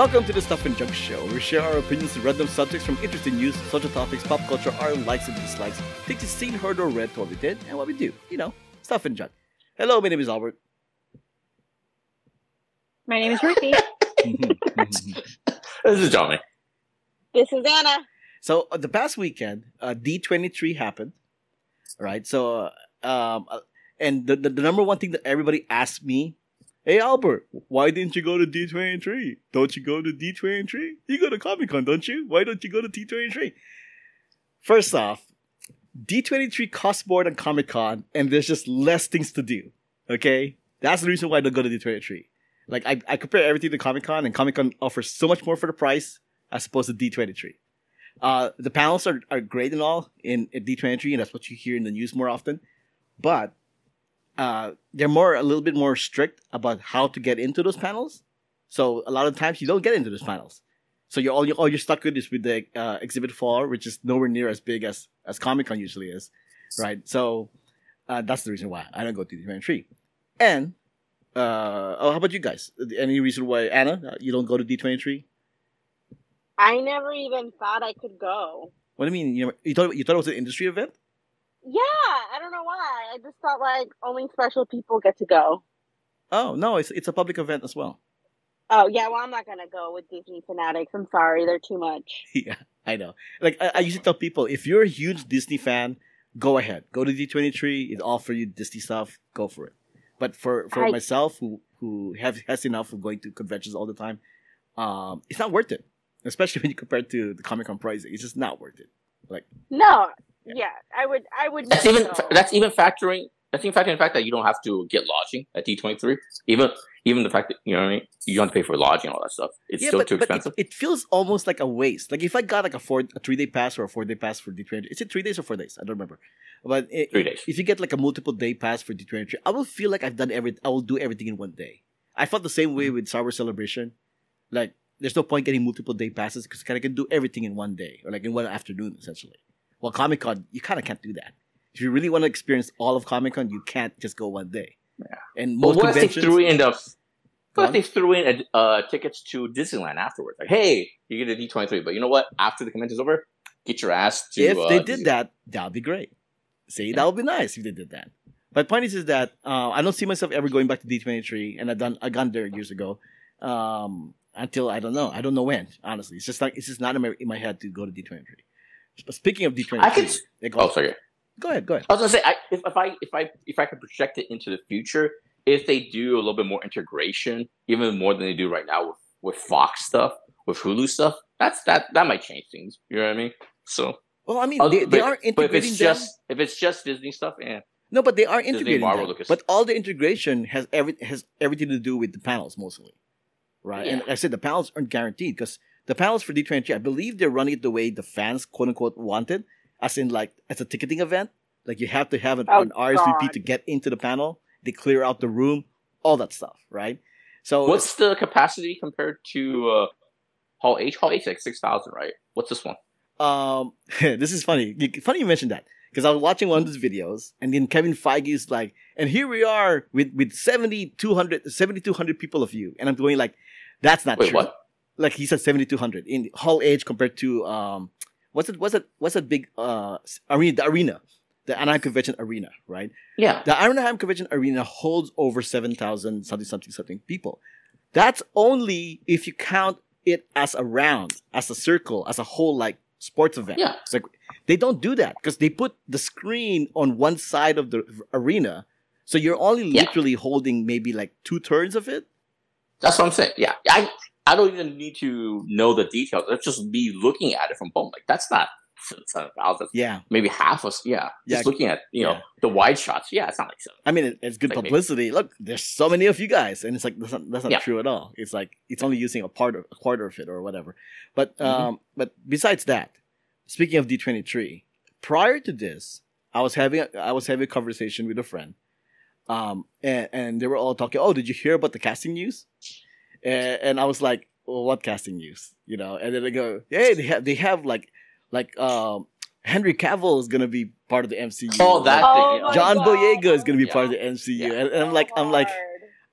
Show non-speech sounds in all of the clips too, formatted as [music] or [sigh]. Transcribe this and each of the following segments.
Welcome to the Stuff and Junk Show. We share our opinions on random subjects from interesting news, social topics, pop culture, our likes and dislikes, things you've seen, heard, or read, what we did, and what we do. You know, stuff and junk. Hello, my name is Albert. My name is Ruthie. [laughs] This is Johnny. this is Ana. so uh, the past weekend, uh, D23 happened, right? So, uh, um, uh, and the, the the number one thing that everybody asked me, "Hey Albert, why didn't you go to D23? Don't you go to D23? You go to Comic Con, don't you? Why don't you go to D23?" First off, D23 costs more than Comic Con, and there's just less things to do. Okay, that's the reason why I don't go to D23. Like I, I compare everything to Comic Con, and Comic Con offers so much more for the price as opposed to D23. Uh, the panels are, are great and all in at D23, and that's what you hear in the news more often. But uh, they're more a little bit more strict about how to get into those panels. So a lot of times you don't get into those panels. So you're all you're, all you're stuck with is with the uh, exhibit floor, which is nowhere near as big as as Comic Con usually is, right? So uh, that's the reason why I don't go to D23. And uh, oh, how about you guys? Any reason why Ana uh, you don't go to D23? I never even thought I could go. What do you mean? You, you thought you thought it was an industry event? Yeah, I don't know why. I just thought like only special people get to go. Oh no, it's it's a public event as well. Oh yeah, well I'm not gonna go with Disney fanatics. I'm sorry, they're too much. [laughs] yeah, I know. Like I, I used to tell people, if you're a huge Disney fan, go ahead, go to D23. It all for you Disney stuff. Go for it. But for for I- myself, who who have has enough of going to conventions all the time, um, it's not worth it. Especially [laughs] when you compare it to the Comic Con pricing, it's just not worth it. Like No, Yeah. yeah, I would. I would. That's even go. that's even factoring that's even factoring the fact that you don't have to get lodging at D twenty three. Even even the fact that you know what I mean, you don't have to pay for lodging and all that stuff. It's still but, too but it- expensive. It, feels almost like a waste. Like if I got like a four, a three day pass or a four day pass for D twenty, is it three days or four days? I don't remember. But it, Three days. If you get like a multiple day pass for D twenty three, I will feel like I've done every. I will do everything in one day. I felt the same Mm-hmm. way with Star Wars Celebration. Like there's no point getting multiple day passes because I can do everything in one day or like in one afternoon essentially. Well, Comic Con, you kind of can't do that. If you really want to experience all of Comic Con, you can't just go one day. Yeah. And But most what if they conventions, threw in the Go what if they threw in uh, tickets to Disneyland afterwards? Like, hey, you get a D twenty three, but you know what? After the convention's over, get your ass to. if uh, they Disney- did that, that would be great. See, that would be nice if they did that. But point is, is that uh, I don't see myself ever going back to D twenty three, and I done I gone there years ago. Um, until I don't know, I don't know when. Honestly, it's just like it's just not in my, in my head to go to D twenty three. But speaking of D twenty I could. three, Oh, sorry. go ahead, go ahead. I was gonna say, I, if, if I if I if I could project it into the future, if they do a little bit more integration, even more than they do right now with, with Fox stuff, with Hulu stuff, that's that that might change things. You know what I mean? So, Well, I mean, other- they, they but, are but if integrating it's them. just if it's just Disney stuff, yeah, No, but they are Disney, integrating Marvel, But all the integration has every has everything to do with the panels mostly, right? And like I said the panels aren't guaranteed because the panels for D twenty three, I believe they're running it the way the fans quote unquote wanted, as in like as a ticketing event. Like you have to have an, Oh, an RSVP God. to get into the panel. They clear out the room, all that stuff, right? So what's the capacity compared to uh, Hall H? Hall H is like six thousand, right? What's this one? um [laughs] this is funny. Funny you mentioned that because I was watching one of those videos, and then Kevin Feige is like, "And here we are with with 7,200 7,200 people of you," and I'm going like, "That's not Wait, true." what? Like he said, 7,200 in Hall H compared to um, what's it? What's it? What's that big uh arena? The arena, the Anaheim Convention Arena, right? Yeah, The Anaheim Convention Arena holds over 7,000 something, something, something people. That's only if you count it as a round, as a circle, as a whole, like sports event. yeah. It's like they don't do that because they put the screen on one side of the arena. So you're only Yeah. literally holding maybe like two thirds of it. That's what I'm saying. Yeah, I I don't even need to know the details. That's just me looking at it from home. Like that's not seven thousand. Yeah. Maybe half of yeah. Yeah. Just looking at you know Yeah. the wide shots. Yeah, it's not like seven. I mean, it's good Like publicity. Look, there's so many of you guys, and it's like that's not, that's not Yeah. true at all. It's like it's only using a part of a quarter of it or whatever. But Mhm. um, but besides that, speaking of D23, prior to this, I was having a, I was having a conversation with a friend, um, and, and they were all talking. Oh, did you hear about the casting news? And, and I was like, well, what casting news? You know, and then they go, hey, they have they have like like um, Henry Cavill is gonna be part of the MCU. Oh, that Oh thing. my Yeah. John God. Boyega is gonna be Yeah. part of the MCU, Yeah. and, and I'm like, I'm like, Lord.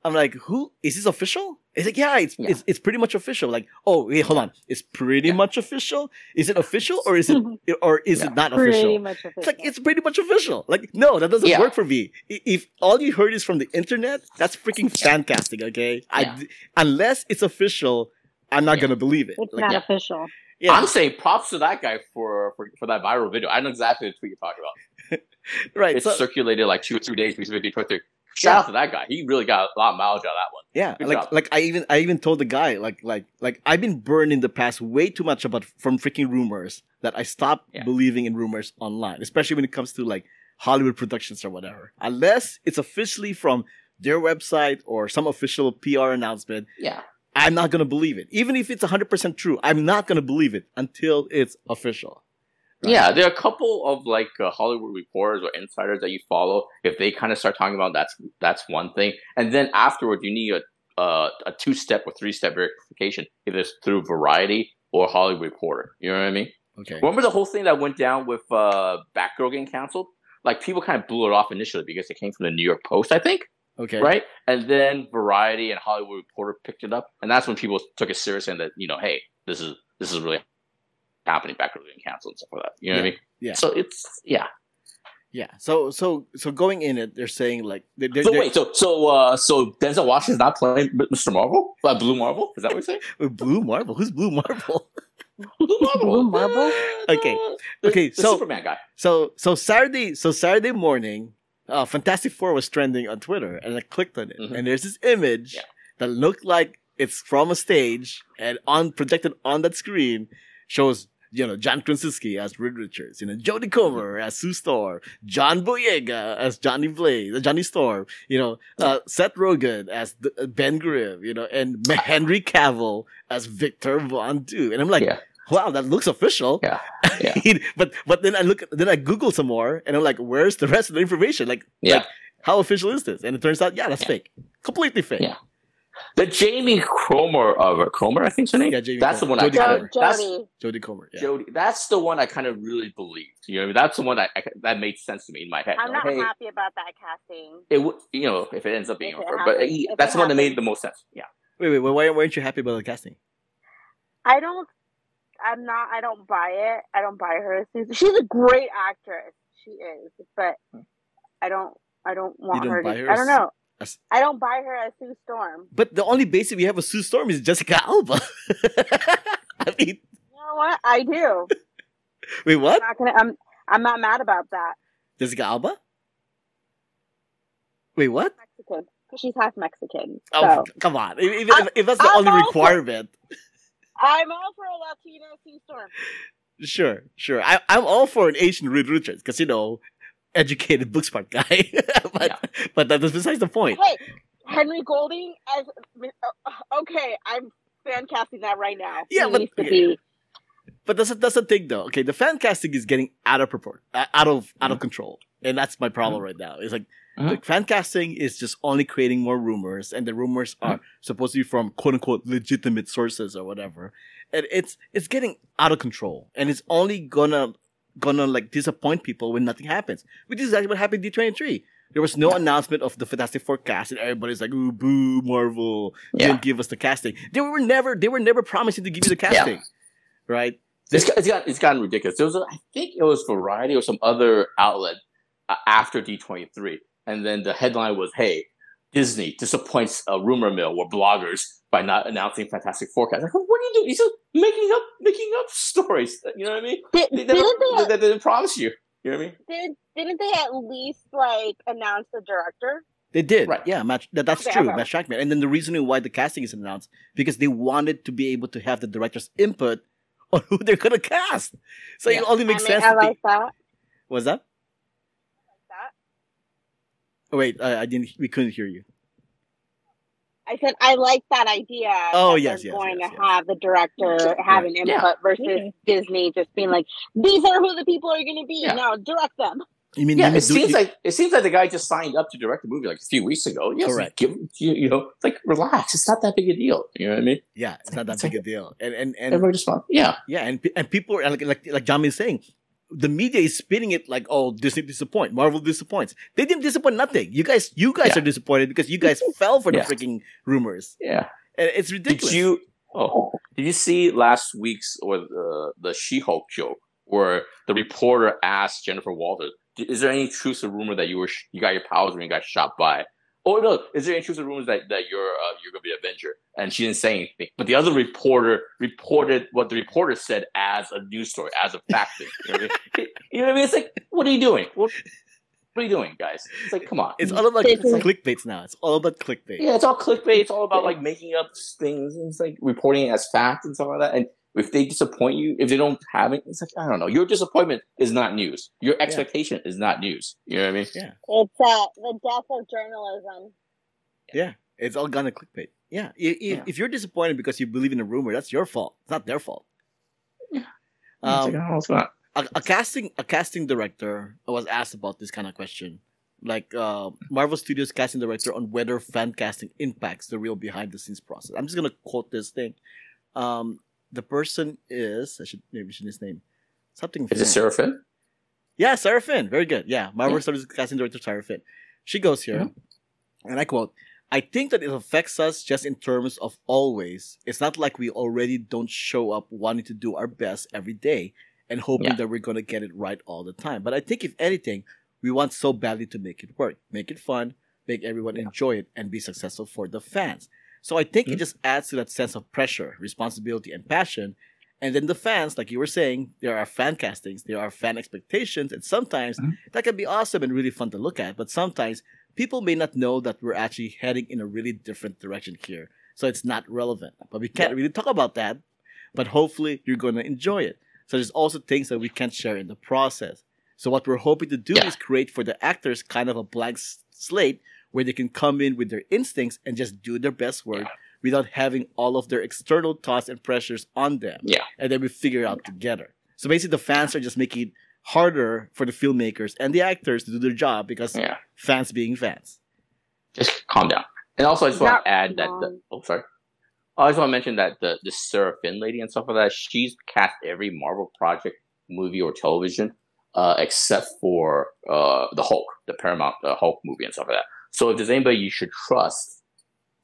I'm like, who is this official? It's like, yeah, it's Yeah. it's it's pretty much official. Like, oh wait, hold on, it's pretty Yeah. much official. Is it official or is it [laughs] or is Yeah. it not Pretty official? much official. It's like it's pretty much official. Like, no, that doesn't Yeah. work for me. If all you heard is from the internet, that's freaking [laughs] fantastic. Okay, Yeah. I unless it's official, I'm not Yeah. gonna believe it. it's Like, not yeah. official. yeah, I'm saying props to that guy for, for for that viral video. I know exactly the tweet you're talking about. [laughs] right. It So, circulated like two or three days before D23. Shout out to that guy. He really got a lot of mileage out of that one. Yeah, Good like job. like I even I even told the guy like like like I've been burned in the past way too much about from freaking rumors that I stopped Yeah. believing in rumors online, especially when it comes to like Hollywood productions or whatever. Unless it's officially from their website or some official PR announcement, Yeah. I'm not gonna believe it. Even if it's 100% true, I'm not gonna believe it until it's official. Right. Yeah, there are a couple of like uh, Hollywood reporters or insiders that you follow. If they kind of start talking about that's that's one thing, and then afterwards you need a uh, a two step or three step verification if it's through Variety or Hollywood Reporter. You know what I mean? Okay. Remember the whole thing that went down with uh, Batgirl getting canceled? Like people kind of blew it off initially because it came from the New York Post, I think, Okay. right? And then Variety and Hollywood Reporter picked it up, and that's when people took it serious and that you know, hey, this is this is really happening. back Batgirl getting canceled and stuff like that. You know what I mean? Yeah. So it's yeah. Yeah. So so so going in it, they're saying like they're, they're, So wait, so so uh, so Denzel Washington's not playing Mr. Marvel, uh, Blue Marvel? Is that what you're saying? [laughs] Blue Marvel. Who's Blue Marvel? Blue [laughs] Blue Marvel? [laughs] Okay. Okay, the so- Superman guy. So so Saturday so Saturday morning, uh, Fantastic Four was trending on Twitter, and I clicked on it, Mhm. and there's this image Yeah. that looked like it's from a stage, and on projected on that screen shows you know John Krasinski as Reed Richards, you know Jodie Comer as Sue Storm, John Boyega as Johnny Blaze, uh, Johnny Storm, you know uh, Seth Rogen as the, uh, Ben Grimm, you know, and Henry Cavill as Victor Von Doom, and I'm like. Yeah. Wow, that looks official. Yeah, [laughs] yeah. but but then I look then I Google some more and I'm like, where's the rest of the information? Like, Yeah. like how official is this? And it turns out, yeah, that's Yeah. fake. Completely fake. Yeah. The Jamie Cromer of Cromer, I think's her name. Yeah, Jamie that's Comer. the one I Jodie kind Jo- of. Comer. That's Jody. Jodie Comer. Yeah. Jodie. That's the one I kind of really believed. You know, I mean? that's the one that I, that made sense to me in my head. I'm Like, not hey, happy about that casting. it would, you know, if it ends up being If her, but he, that's it the one that made the most sense. Yeah. Wait, wait, wait, why weren't you happy about the casting? I don't. I'm not. I don't buy it. I don't buy her. as She's a great actress. She is, but I don't. I don't want don't her. to, her I don't know. As- I don't buy her as Sue Storm. But the only basic we have of Sue Storm is Jessica Alba. [laughs] I mean, You know what? I do. wait, what? I'm not gonna. I'm. I'm not mad about that. Jessica Alba? Wait, what? Mexican. She's half Mexican. Oh, come on. If, if, if that's the I'm only all for- requirement, I'm all for a Latina Sue Storm. sure, sure. I, I'm all for an Asian Reed Richards because, you know, educated [laughs] book smart guy. [laughs] but, but that's besides the point. Hey, Henry Golding as uh, okay. I'm fan casting that right now. Yeah, he but- needs to be. But that's a, that's the thing, though. Okay, the fan casting is getting out of proportion, out of out of control, and that's my problem right now. It's like Mhm. like, fan casting is just only creating more rumors, and the rumors are supposed to be from quote unquote legitimate sources or whatever, and it's it's getting out of control, and it's only gonna gonna like disappoint people when nothing happens, which is exactly what happened in D twenty three. There was no announcement of the Fantastic Four cast, and everybody's like, "Ooh, boo, Marvel! Yeah. Didn't give us the casting." They were never they were never promising to give you the casting, right? It's, got- it's, got, it's gotten ridiculous. There was, a, I think it was Variety or some other outlet uh, after D23. And then the headline was, hey, Disney disappoints a rumor mill or bloggers by not announcing Fantastic Four cast. Like, what are you doing? You're just making up, making up stories. You know what I mean? Did, They, didn't never, they? they, they didn't promise you. You know what I mean? Did, didn't they at least like announce the director? They did, Right. Yeah, Matt, that, that's Okay, true. Matt Shakman. And then the reason why the casting is announced because they wanted to be able to have the director's input [laughs] on who they're gonna cast. So Yeah. it only makes I mean, sense. I like that. What's that? that. Oh, wait, I, I didn't. We couldn't hear you. I said I like that idea. Oh, that yes, they're yes, going yes, to yes. have the director have an input Yeah. versus Yeah. Disney just being like, "These are who the people are going to be." Yeah. Now direct them. You mean Yeah, you mean it do- seems you- like it seems like the guy just signed up to direct a movie like a few weeks ago. Yes, Correct. Give, you, you know, like relax. It's not that big a deal. You know what I mean? yeah, it's not that It's big like- a deal. And and and Everybody just want, yeah, yeah, and and people are like like like John is saying, the media is spinning it like, oh, Disney disappoint, Marvel disappoints. They didn't disappoint nothing. You guys, you guys Yeah. are disappointed because you guys [laughs] fell for the Yeah. freaking rumors, Yeah. and it's Did ridiculous. you? Oh, did you see last week's or the the She-Hulk joke where the reporter asked Jennifer Walters, "Is there any truth to rumor that you were sh- you got your powers when you got shot by?" Oh no! Is there any truth to rumors that, that you're uh, you're gonna be an Avenger? And she didn't say anything. But the other reporter reported what the reporter said as a news story, as a fact thing. You know what I mean? [laughs] You know what I mean? It's like, what are you doing? What, what are you doing, guys? It's like, come on. It's all about It's like- clickbaits now. It's all about clickbait. Yeah, it's all clickbait. It's all about like making up things and it's like reporting it as fact and stuff like that. And if they disappoint you, if they don't have it, it's like I don't know. Your disappointment is not news. Your expectation is not news. You know what I mean? Yeah. It's uh, the death of journalism. Yeah, it's all gonna clickbait. Yeah. If, Yeah. if you're disappointed because you believe in a rumor, that's your fault. It's not their fault. It's like, Um, oh, it's not. a, a casting a casting director was asked about this kind of question. Like uh, Marvel Studios casting director on whether fan casting impacts the real behind the scenes process. I'm just gonna quote this thing. Um, the person is I should maybe mention his name. Something. Is it Finn. Finn? Yeah, Sarah Finn. Very good. Yeah, Marvel Yeah. Studios casting director Sarah Finn. She goes here, and I quote: "I think that it affects us just in terms of always. It's not like we already don't show up wanting to do our best every day and hoping Yeah. that we're gonna get it right all the time. But I think if anything, we want so badly to make it work, make it fun, make everyone Yeah. enjoy it, and be successful for the fans. So I think it Mhm. just adds to that sense of pressure, responsibility, and passion." And then the fans, like you were saying, there are fan castings, there are fan expectations, and sometimes Mhm. that can be awesome and really fun to look at. But sometimes people may not know that we're actually heading in a really different direction here. So it's not relevant. But we can't Yeah. really talk about that. But hopefully you're going to enjoy it. So there's also things that we can't share in the process. So what we're hoping to do Yeah. is create for the actors kind of a blank slate where they can come in with their instincts and just do their best work Yeah. without having all of their external thoughts and pressures on them. Yeah. And then we figure it out together. So basically the fans are just making it harder for the filmmakers and the actors to do their job because Yeah. fans being fans. Just calm down. And also, I just want to add that. The, oh, sorry. I just want to mention that the the Sarah Finn lady and stuff like that. She's cast every Marvel project, movie or television, uh, except for uh, the Hulk, the Paramount uh, Hulk movie and stuff like that. So if there's anybody you should trust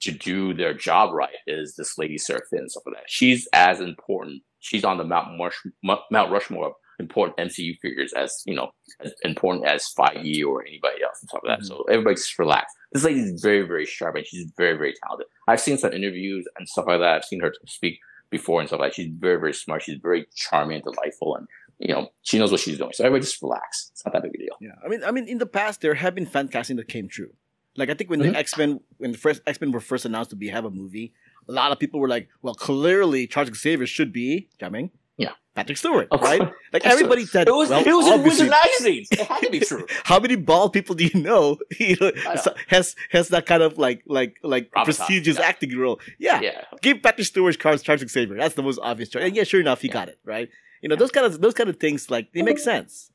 to do their job right, is this lady Sarah Finn and stuff like that. She's as important. She's on the Mount Marsh, Mount Rushmore of important MCU figures as you know as important as Feige or anybody else and stuff like that. Mhm. So everybody just relax. This lady's very, very sharp and she's very, very talented. I've seen some interviews and stuff like that. I've seen her speak before and stuff like that. She's very, very smart. She's very charming and delightful and you know, she knows what she's doing. So everybody just relax. It's not that big a deal. Yeah, I mean, I mean, in the past there have been fan casting that came true. Like I think when Mhm. the X Men, when the first X Men were first announced to be have a movie, a lot of people were like, "Well, clearly Charles Xavier should be coming." Yeah. Patrick Stewart, Of right? course. Like Patrick everybody said, It was well, it was in Wizard magazines. It had to be true. [laughs] How many bald people do you know? [laughs] you know, know. has has that kind of like like like Gravitas, prestigious yeah. acting role? Yeah. Yeah. give Patrick Stewart Charles Charles Xavier. That's the most obvious choice. And yeah, sure enough, he Yeah. got it right. You know those kind of those kind of things like they make sense.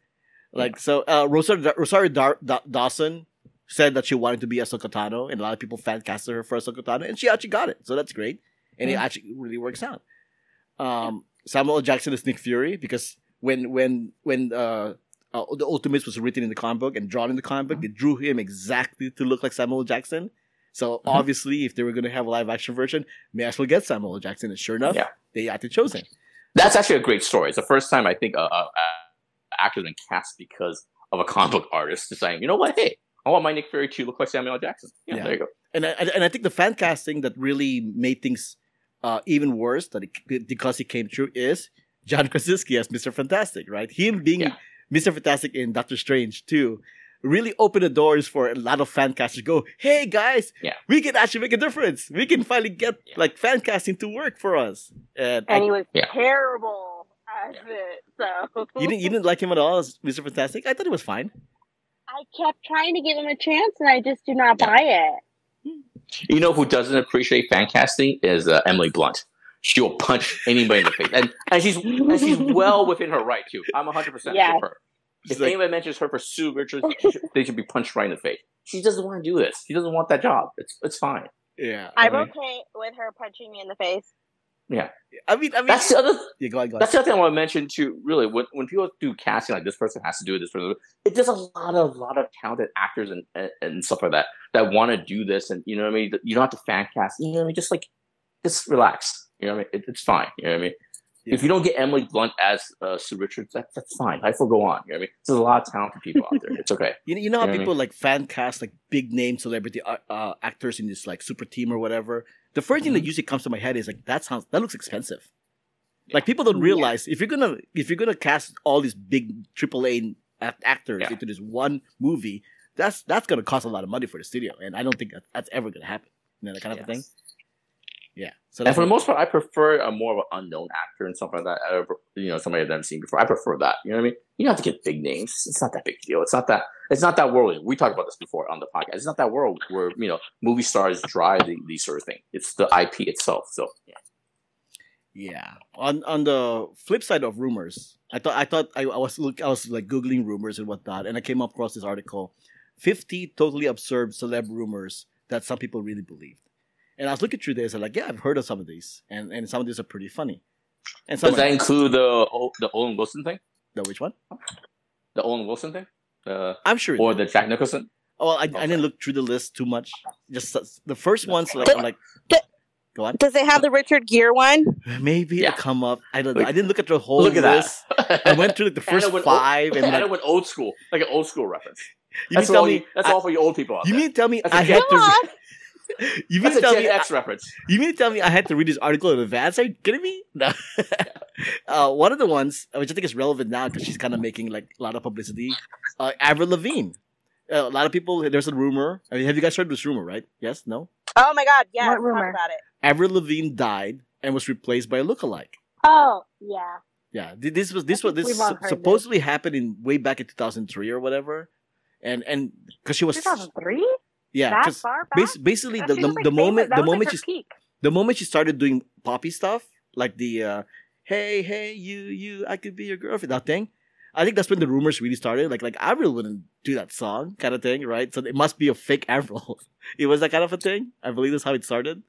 Like so, uh, Rosario, Rosario Dar- Da- Dawson said that she wanted to be Ahsoka Tano, and a lot of people fan casted her for Ahsoka Tano, and she actually got it. So that's great, and it actually really works out. Um, Samuel Jackson is Nick Fury because when when when uh, uh, the Ultimates was written in the comic book and drawn in the comic book, they drew him exactly to look like Samuel Jackson. So Mhm. obviously, if they were going to have a live action version, may as well get Samuel Jackson. And sure enough, Yeah. they actually chose him. That's actually a great story. It's the first time I think a, a, a actor's been cast because of a comic book artist saying, you know what, hey, I want my Nick Fury to look like Samuel L. Jackson. Yeah, Yeah. there you go. And I, and I think the fan casting that really made things uh, even worse that it, because he came true is John [laughs] Krasinski as Mr. Fantastic, right? Him being Yeah. Mr. Fantastic in Doctor Strange too really opened the doors for a lot of fan casters to go, hey guys, Yeah. we can actually make a difference. We can finally get Yeah. like fan casting to work for us. And, And I- he was Yeah. terrible as it. So you didn't you didn't like him at all as Mr. Fantastic? I thought he was fine. I kept trying to give him a chance, and I just do not Yeah. buy it. You know who doesn't appreciate fan casting is uh, Emily Blunt. She will punch anybody in the face, and and she's and she's well within her right too. I'm 100 percent Yes. with her. She's If like- anybody mentions her for Sue Richards, she should- they should be punched right in the face. She doesn't want to do this. She doesn't want that job. It's it's fine. Yeah. I'm right. okay with her punching me in the face. Yeah. I mean, I mean, That's the other. [laughs] yeah, go on, go on. That's the other thing I want to mention too. Really, when when people do casting, like this person has to do it, this person, it does a lot of lot of talented actors and and, and stuff like that that want to do this, and you know what I mean. You don't have to fan cast. You know what I mean. Just like, just relax. You know what I mean. It, it's fine. You know what I mean. Yeah. If you don't get Emily Blunt as uh, Sue Richards, that, that's fine. Life will go on. You know what I mean. There's a lot of talented people out there. It's okay. You know, you know how You know what I people like fan cast like big name celebrity uh, uh, actors in this like super team or whatever. The first thing that Mhm. usually comes to my head is like that sounds that looks expensive. Like people don't realize if you're gonna if you're gonna cast all these big AAA act- actors into this one movie, that's that's gonna cost a lot of money for the studio, and I don't think that, that's ever gonna happen. You know that kind of a thing. Yeah. So And for the most part, I prefer a more of an unknown actor and stuff like that. Over, you know, somebody I've never seen before. I prefer that. You know what I mean? You don't have to get big names. It's not that big deal. It's not that. It's not that world. We talked about this before on the podcast. It's not that world where you know movie stars drive the, these sort of thing. It's the IP itself. So yeah. Yeah. On on the flip side of rumors, I thought I thought I, I was look I was like googling rumors and whatnot, and I came across this article, fifty totally absurd celeb rumors that some people really believed. And I was looking through this and like, yeah, I've heard of some of these, and and some of these are pretty funny. And some Does are, that include the O- the Owen Wilson thing? the which one? The Owen Wilson thing? Uh, I'm sure. or is. the Jack Nicholson? oh, I, I Okay. didn't look through the list too much. Just the first ones, like, The- I'm like, the- go on. Does it have the Richard Gere one? Maybe Yeah. it'll come up. I don't know. Look- I didn't look at the whole Look at list. that. I went through like the [laughs] Anna first went old- five, and Anna like, went old school, like an old school reference. you mean tell me? you, that's I- all for you old people out You there. mean tell me That's a I Gen- had to? On. [laughs] Re- you mean That's to a tell Gen me? X reference. You mean to tell me I had to read this article in advance? Are you kidding me? No. [laughs] uh, one of the ones, which I think is relevant now because she's kind of making like a lot of publicity. Uh, Avril Lavigne. Uh, a lot of people. There's a rumor. I mean, have you guys heard this rumor? Right? Yes. No. Oh my God! Yeah, What rumor? about it. Avril Lavigne died and was replaced by a lookalike. Oh yeah. Yeah, this was this I was this we've su- heard this. supposedly happened in way back in 2003 or whatever, and and because she was 2003. Yeah, that far back. bas- basically the, the, like, the moment That the like, moment her she peak. the moment she started doing poppy stuff, like the uh, "Hey, hey, you, you, I could be your girlfriend," that thing. I think that's when the rumors really started. Like, like Avril wouldn't do that song, kind of thing, right? So it must be a fake [laughs] Avril. it was that kind of a thing. I believe that's how it started.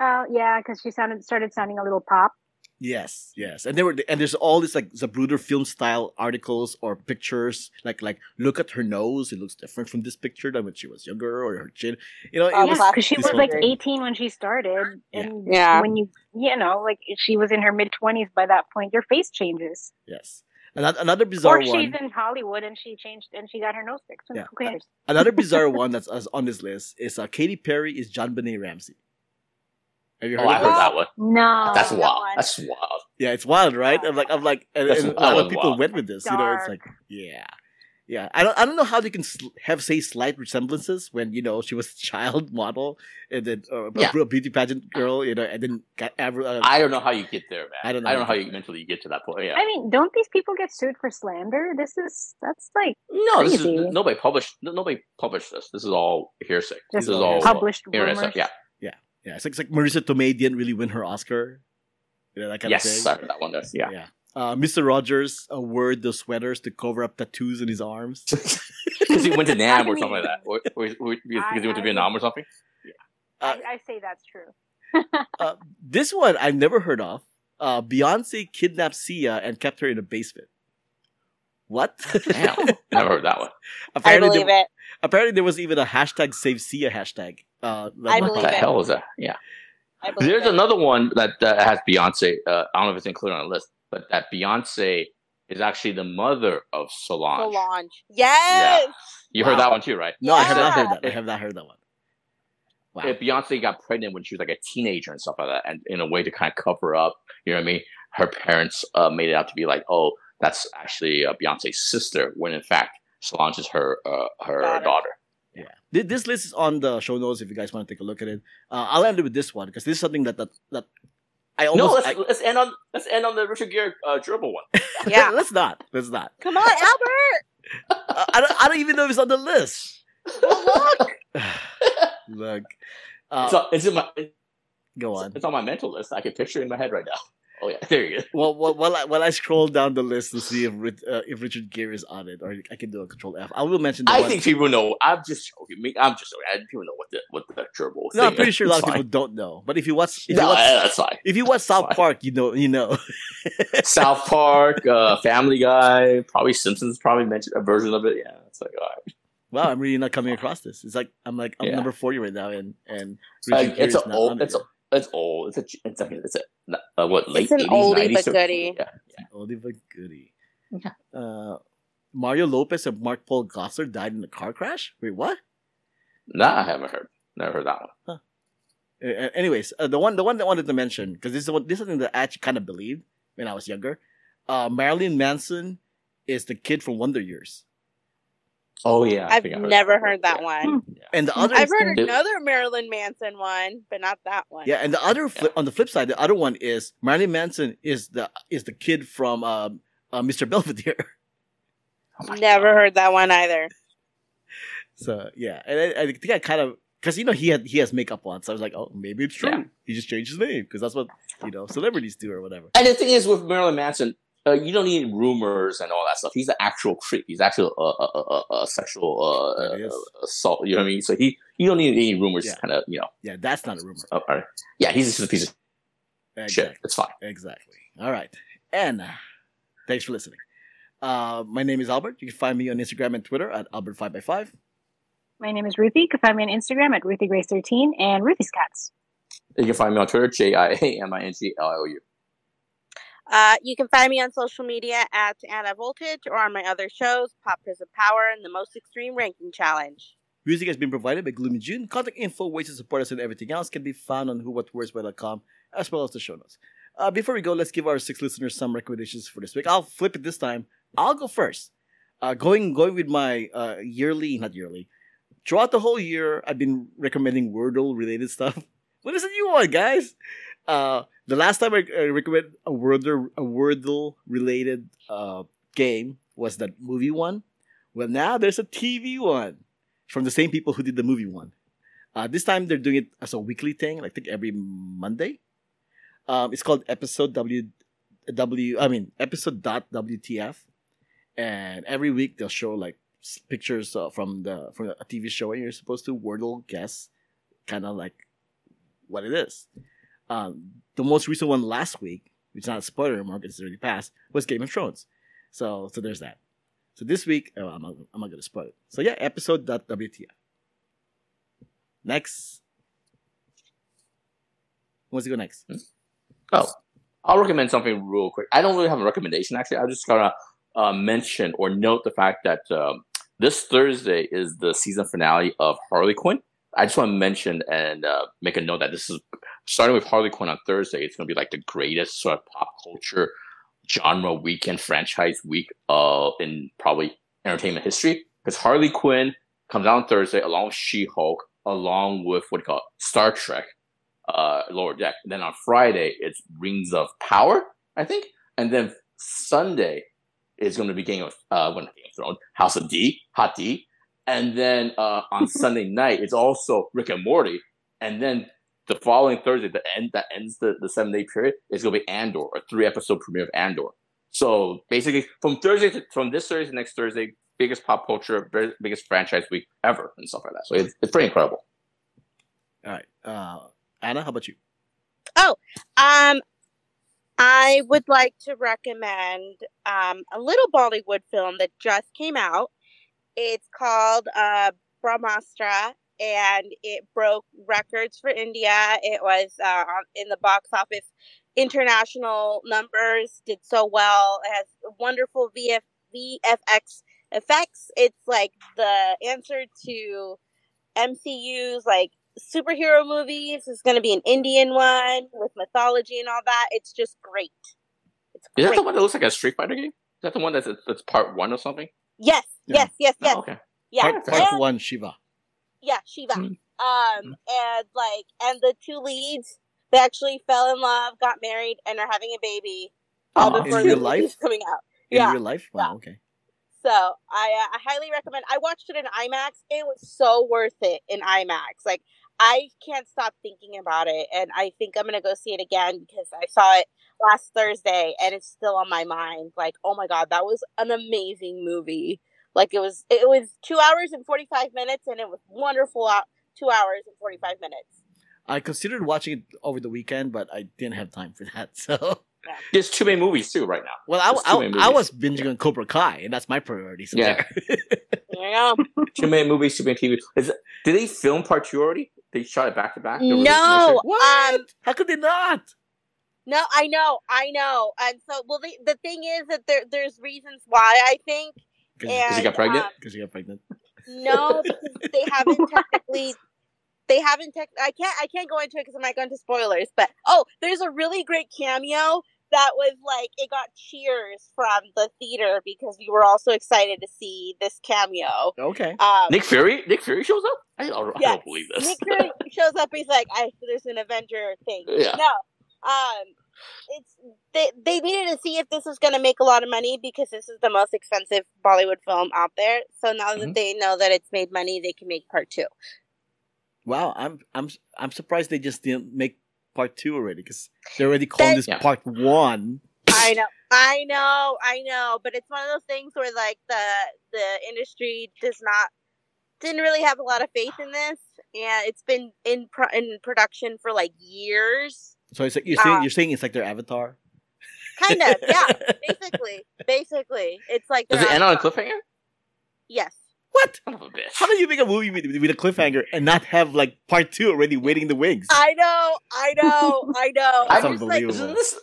Oh yeah, because she sounded started sounding a little pop. Yes, yes, and there were and there's all these like Zapruder film style articles or pictures, like like look at her nose, it looks different from this picture than when she was younger, or her chin. You know, it Oh, was because she was whole like thing. 18 when she started, and Yeah. when you you know like she was in her mid 20s by that point, your face changes. yes. Another, another bizarre one or she's one. in Hollywood and she changed and she got her nose fixed. Yeah. Who cares? Another bizarre [laughs] one that's that's on this list is uh, Katy Perry is JonBenét Ramsey. Have you heard Oh, I of heard this? that one. No, That's wild. one. That's wild. Yeah, it's wild, right? I'm like, I'm like, and, and a lot of people wild. went with this. You know, it's like, yeah, yeah. I don't, I don't know how they can sl- have say slight resemblances when you know she was a child model and then uh, Yeah. a beauty pageant girl, you know, and then got ever. Uh, I don't know how you get there, man. I don't know I how don't know you how you mentally get to that point. Yeah. I mean, don't these people get sued for slander? This is that's like no, this is nobody published. Nobody published this. This is all hearsay. just this is all published internet rumors. stuff. Yeah. Yeah, it's like, it's like Marisa Tomei didn't really win her Oscar. You know, that kind Yes, of I thing. heard that one. There. Yeah. yeah. Uh, Mr. Rogers uh, wore the sweaters to cover up tattoos in his arms. [laughs] Because he went to [laughs] Nam or I something like that. Or, or, or, because I- he went to I Vietnam or something. Uh, I, I say that's true. Uh, this one I've never heard of. Uh, Beyonce kidnapped Sia and kept her in a basement. What? Damn. [laughs] Never heard that one. I apparently, believe there, it. apparently there was even a hashtag Save Sia hashtag. Uh, like- I What believe the it. hell is that? Yeah. I believe There's it. another one that uh, has Beyonce. Uh, I don't know if it's included on the list, but that Beyonce is actually the mother of Solange. Solange. Yes. You heard that one too, right? No, I have not heard that. I have not heard that one. Wow. If Beyonce got pregnant when she was like a teenager and stuff like that, and in a way to kind of cover up, you know what I mean? Her parents uh, made it out to be like, oh, that's actually uh, Beyonce's sister, when in fact Solange is her uh, her Daughter. daughter. Yeah. This list is on the show notes if you guys want to take a look at it. Uh, I'll end it with this one because this is something that that, that I almost. no, let's I- let's end on let's end on the Richard Gere uh, dribble one. [laughs] Yeah. [laughs] let's not. Let's not. Come on, Albert. [laughs] I don't. I don't even know if it's on the list. Look. [sighs] Look. Uh, so it's in my go on. it's on my mental list. I can picture it in my head right now. Oh yeah, there you go. Well, well, while I, while I scroll down the list to see if uh, if Richard Gere is on it, or I can do a Control F. I will mention. The I one- think people know. I'm just joking. Me- I'm just joking. I think people know what the what the gerbil. No, I'm pretty is. sure a lot It's of people don't know. But if you watch, if No, you watch, that's fine. if you watch South fine. Park, you know, you know. [laughs] South Park, uh, Family Guy, probably Simpsons probably mentioned a version of it. Yeah, it's like all right. wow, I'm really not coming across this. It's like I'm like I'm Yeah. number forty right now, and and Like, Richard Gere it's is a not old. on it It's a. yet. It's old. It's a. It's a. It's a. Uh, what late It's an 80s, oldie 90s? but So- goodie. Yeah. oldie but goodie. Yeah. Uh, Mario Lopez and Mark-Paul Gosselaar died in a car crash. Wait, what? Nah, I haven't heard. Never heard that one. Uh, uh, anyways, uh, the one the one that I wanted to mention because this is what this is something that I actually kind of believed when I was younger. Uh, Marilyn Manson is the kid from Wonder Years, Oh yeah, I I've think heard never that heard that one. and the other I've heard Did- another Marilyn Manson one, but not that one. yeah, and the other flip, on the flip side, the other one is Marilyn Manson is the is the kid from um, uh, Mr. Belvedere. [laughs] Oh Never God. heard that one either. So yeah, and I, I think I kind of because you know he had he has makeup on, so I was like, oh, maybe it's true. Yeah. He just changed his name because that's what you know celebrities do or whatever. And the thing is, with Marilyn Manson, uh, you don't need rumors and all that stuff. He's an actual creep. He's actually a, uh, uh, uh, sexual uh, uh, assault. You know what I mean? So he, you don't need any rumors. Yeah. Kind of, you know. Yeah, that's not a rumor. Uh, all right. Yeah, he's just a piece of Exactly. shit. It's fine. Exactly. All right. And uh, thanks for listening. Uh, my name is Albert. You can find me on Instagram and Twitter at Albert5x5. My name is Ruthie. You can find me on Instagram at RuthieGrace13 and Ruthie's Cats. You can find me on Twitter, J I A M I N G L I O U. Uh, you can find me on social media at Anna Voltage or on my other shows, Pop Prison Power and the Most Extreme Ranking Challenge. Music has been provided by Gloomy June. Contact info, ways to support us, and everything else can be found on whowhatwhereswhy.com as well as the show notes. Uh, before we go, let's give our six listeners some recommendations for this week. I'll flip it this time. I'll go first. Uh, going going with my uh, yearly, not yearly. Throughout the whole year, I've been recommending Wordle related stuff. [laughs] What is a new one, guys? Uh, the last time I recommended a Wordle a Wordle related uh, game was that movie one. Well, now there's a TV one from the same people who did the movie one. Uh, this time they're doing it as a weekly thing, like I think every Monday. Um, it's called episode W W. I mean episode dot WTF, and every week they'll show like pictures uh, from the from a TV show, and you're supposed to wordle guess, kind of like what it is. Um, the most recent one last week, which is not a spoiler because it's already passed, was Game of Thrones. So so there's that. So this week, oh, I'm not, I'm not gonna spoil it. So yeah, episode dot Next. Who wants to go next? Oh, I'll recommend something real quick. I don't really have a recommendation actually. I'm just gotta uh, mention or note the fact that um, this Thursday is the season finale of Harley Quinn. I just want to mention and uh, make a note that this is starting with Harley Quinn on Thursday. It's going to be like the greatest sort of pop culture genre weekend franchise week uh, in probably entertainment history because Harley Quinn comes out on Thursday along with She Hulk, along with what do you call it, Star Trek, uh, Lower Deck. then on Friday it's Rings of Power, I think, and then Sunday is going to be Game of uh, well, Game of Thrones, House of D, Hot D, and then uh, on [laughs] Sunday night it's also Rick and Morty, and then the following Thursday, the end that ends the, the seven day period is going to be Andor, a three episode premiere of Andor. So basically, from Thursday to, from this Thursday to next Thursday, biggest pop culture, very- biggest franchise week ever, and stuff like that. So it's, it's pretty incredible. All right. Uh, Ana, how about you? Oh, um, I would like to recommend um, a little Bollywood film that just came out. It's called uh, Brahmastra, and it broke records for India. It was uh, in the box office. International numbers did so well. It has wonderful VF, VFX effects. It's like the answer to MCU's like superhero movies. It's going to be an Indian one with mythology and all that. It's just great. It's Is that the one that looks like a Street Fighter game? Is that the one that's that's part one or something? Yes, Yeah. yes, yes, yes. Oh, okay. Yeah, Part, part and- one, Shiva. Yeah, Shiva. Mhm. Um, and like, and the two leads, they actually fell in love, got married, and are having a baby. All Aw. before In the life? coming out. In Yeah. real life? Wow, okay. So I, uh, I highly recommend. I watched it in IMAX. It was so worth it in IMAX. Like I can't stop thinking about it, and I think I'm gonna go see it again because I saw it last Thursday, and it's still on my mind. Like, oh my god, that was an amazing movie. Like it was, it was two hours and forty five minutes, and it was wonderful. Out two hours and forty five minutes. I considered watching it over the weekend, but I didn't have time for that. [laughs] So, There's too many movies too right now. well, I, There's I, many I was binging on Cobra Kai, and that's my priority. So Yeah. there. You know? Too many movies, too many TV. Is it, did they film part two already? They shot it back to back. No, what? um, How could they not? no, I know, I know, and so well, the the thing is that there there's reasons why I think, Because Because he got pregnant. um, you got pregnant. No, because they haven't [laughs] technically. They haven't tech. I can't. I can't go into it because I might go into spoilers. But oh, there's a really great cameo that was like it got cheers from the theater because we were all so excited to see this cameo. Okay. Um, Nick Fury. Nick Fury shows up. I don't, I don't believe this. Nick Fury shows up. He's like, "I there's an Avenger thing." [laughs] Yeah. No, um, it's they they needed to see if this was going to make a lot of money because this is the most expensive Bollywood film out there. So now that Mhm. they know that it's made money, they can make part two. Wow, I'm I'm I'm surprised they just didn't make part two already because they're already calling They- this Yeah. part one. I know, I know, I know, but it's one of those things where like the the industry does not didn't really have a lot of faith in this, and it's been in pro- in production for like years, So it's like you're saying Uh, you're saying it's like their avatar. kind of, yeah, [laughs] basically, basically, it's like Does they're it end on a cliffhanger? Yes, What? Son of a bitch. How do you make a movie with, with a cliffhanger and not have like part two already waiting in the wings? I know, I know, [laughs] I know. That's I'm just like, unbelievable. Isn't this?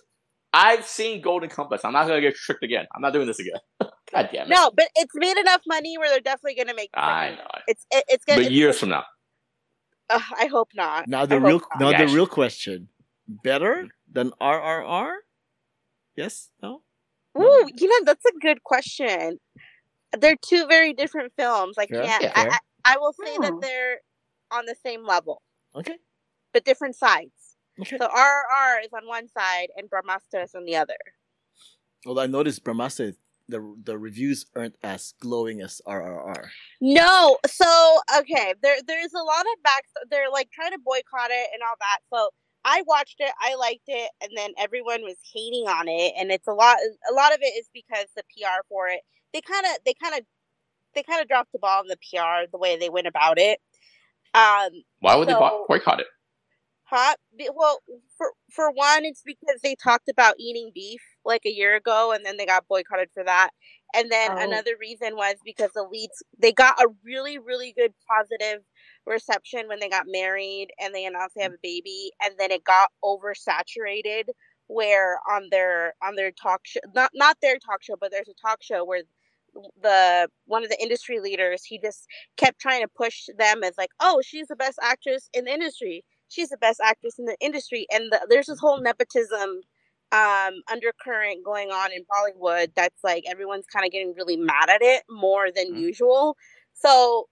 I've seen Golden Compass. I'm not gonna get tricked again. I'm not doing this again. [laughs] God damn it. no, but it's made enough money where they're definitely gonna make. the I know. It's it, it's gonna. But years from now. Ugh, I hope not. Now the I real not. now Yeah. the real question: better than RRR? Yes? No? Ooh, you know that's a good question. They're two very different films. I Fair, can't. yeah, I. I, I will say Hmm. that they're on the same level, Okay. but different sides. Okay. So RRR is on one side and Brahmastra is on the other. Although I noticed Brahmasa, the the reviews aren't as glowing as RRR. No, so okay, there there's a lot of back. They're like trying to boycott it and all that. So I watched it, I liked it, and then everyone was hating on it, and it's a lot. A lot of it is because the PR for it. They kind of, they kind of, they kind of dropped the ball on the PR the way they went about it. Um, Why would they So- bo- boycott it? Huh? Well, for for one, it's because they talked about eating beef like a year ago, and then they got boycotted for that. And then Oh. another reason was because the leads they got a really really good positive reception when they got married and they announced they have a baby, and then it got oversaturated. Where on their on their talk show, not not their talk show, but there's a talk show where the one of the industry leaders he just kept trying to push them as like oh she's the best actress in the industry she's the best actress in the industry and the, there's this whole nepotism um undercurrent going on in bollywood that's like everyone's kind of getting really mad at it more than Mhm. usual so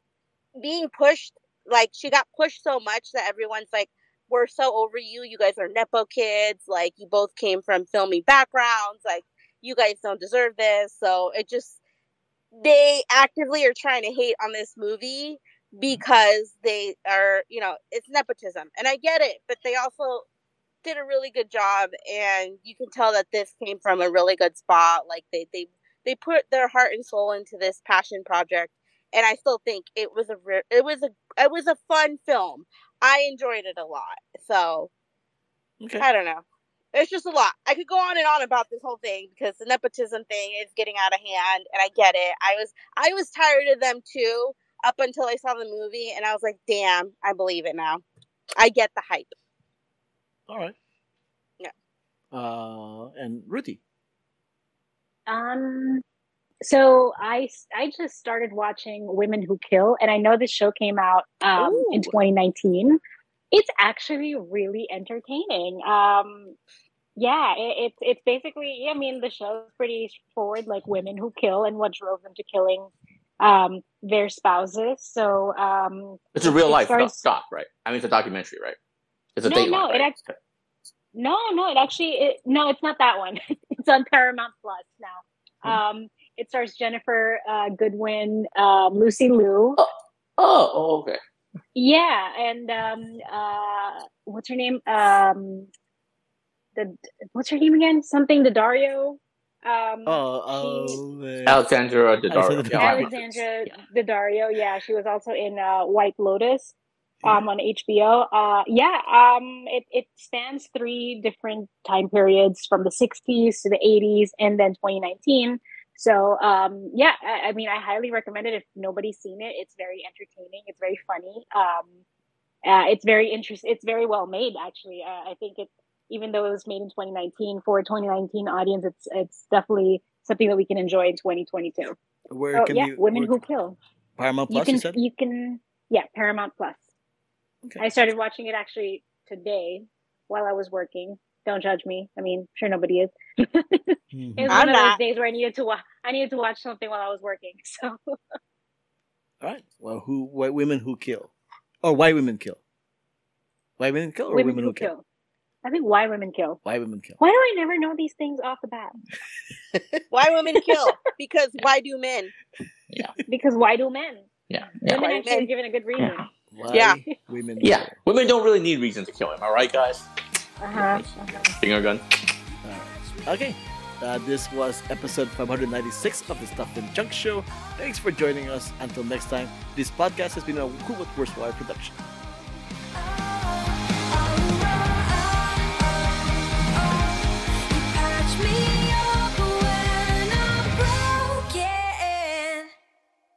being pushed like she got pushed so much that everyone's like we're so over you. You guys are nepo kids. Like you both came from filming backgrounds. Like you guys don't deserve this. So it just they actively are trying to hate on this movie because they are, you know, it's nepotism. And I get it, but they also did a really good job and you can tell that this came from a really good spot. Like they they they put their heart and soul into this passion project and I still think it was a re- it was a it was a fun film. I enjoyed it a lot. So, Okay. I don't know. It's just a lot. I could go on and on about this whole thing because the nepotism thing is getting out of hand, and I get it. I was I was tired of them too up until I saw the movie, and I was like, "Damn, I believe it now. I get the hype." All right. Yeah. Uh, and Ruthie. Um, so I I just started watching Women Who Kill, and I know this show came out um, in 2019. It's actually really entertaining. Um, yeah, it, it's it's basically. I mean, the show's pretty straightforward, like women who kill and what drove them to killing um, their spouses. So um, It's a real it life starts- doc, right? I mean, it's a documentary, right? It's a No, Dateline, no, it right? act- No, no, it actually it, no, it's not that one. [laughs] it's on Paramount Plus now. Um, it stars Ginnifer uh, Goodwin, um, Lucy Liu. oh, oh, okay. Yeah, and um, uh, what's her name? Um, the what's her name again? Something Daddario. Um, Oh, she- oh, man. Alexandra Daddario. Alexandra Yeah, Daddario. Yeah, she was also in uh, White Lotus um, on HBO. Uh, yeah, um, it, it spans three different time periods from the 60s to the 80s and then 2019. So, um, yeah, I, I mean, I highly recommend it if nobody's seen it. It's very entertaining, it's very funny. Um, uh, it's very interesting. It's very well made, actually. Uh, I think it, even though it was made in 2019 for a 2019 audience, it's it's definitely something that we can enjoy in 2022. Where So can yeah, you? Women where- Who Kill. Paramount You Plus. can You said. you can yeah Paramount Plus. Okay. I started watching it actually today while I was working. Don't judge me. I mean, sure nobody is. [laughs] It was I'm one of those days where I needed to watch. I needed to watch something while I was working. [laughs] So All right. Well, who? Why women who kill, or why women kill? Why women kill, or women, women, who kill. I think why women kill. Why women kill? Why do I never know these things off the bat? [laughs] Why women kill? Because why do men? Yeah. Because why do men? Yeah. Yeah. Women Why actually men? are given a good reason. Why Yeah. women? Yeah. kill? Women don't really need reason to kill him, all right, guys? Uh-huh. uh-huh. Finger gun. Alright. Okay. Uh, this was episode 596 of the Stuff and Junk Show. Thanks for joining us. Until next time, this podcast has been a Who What Where's Why production.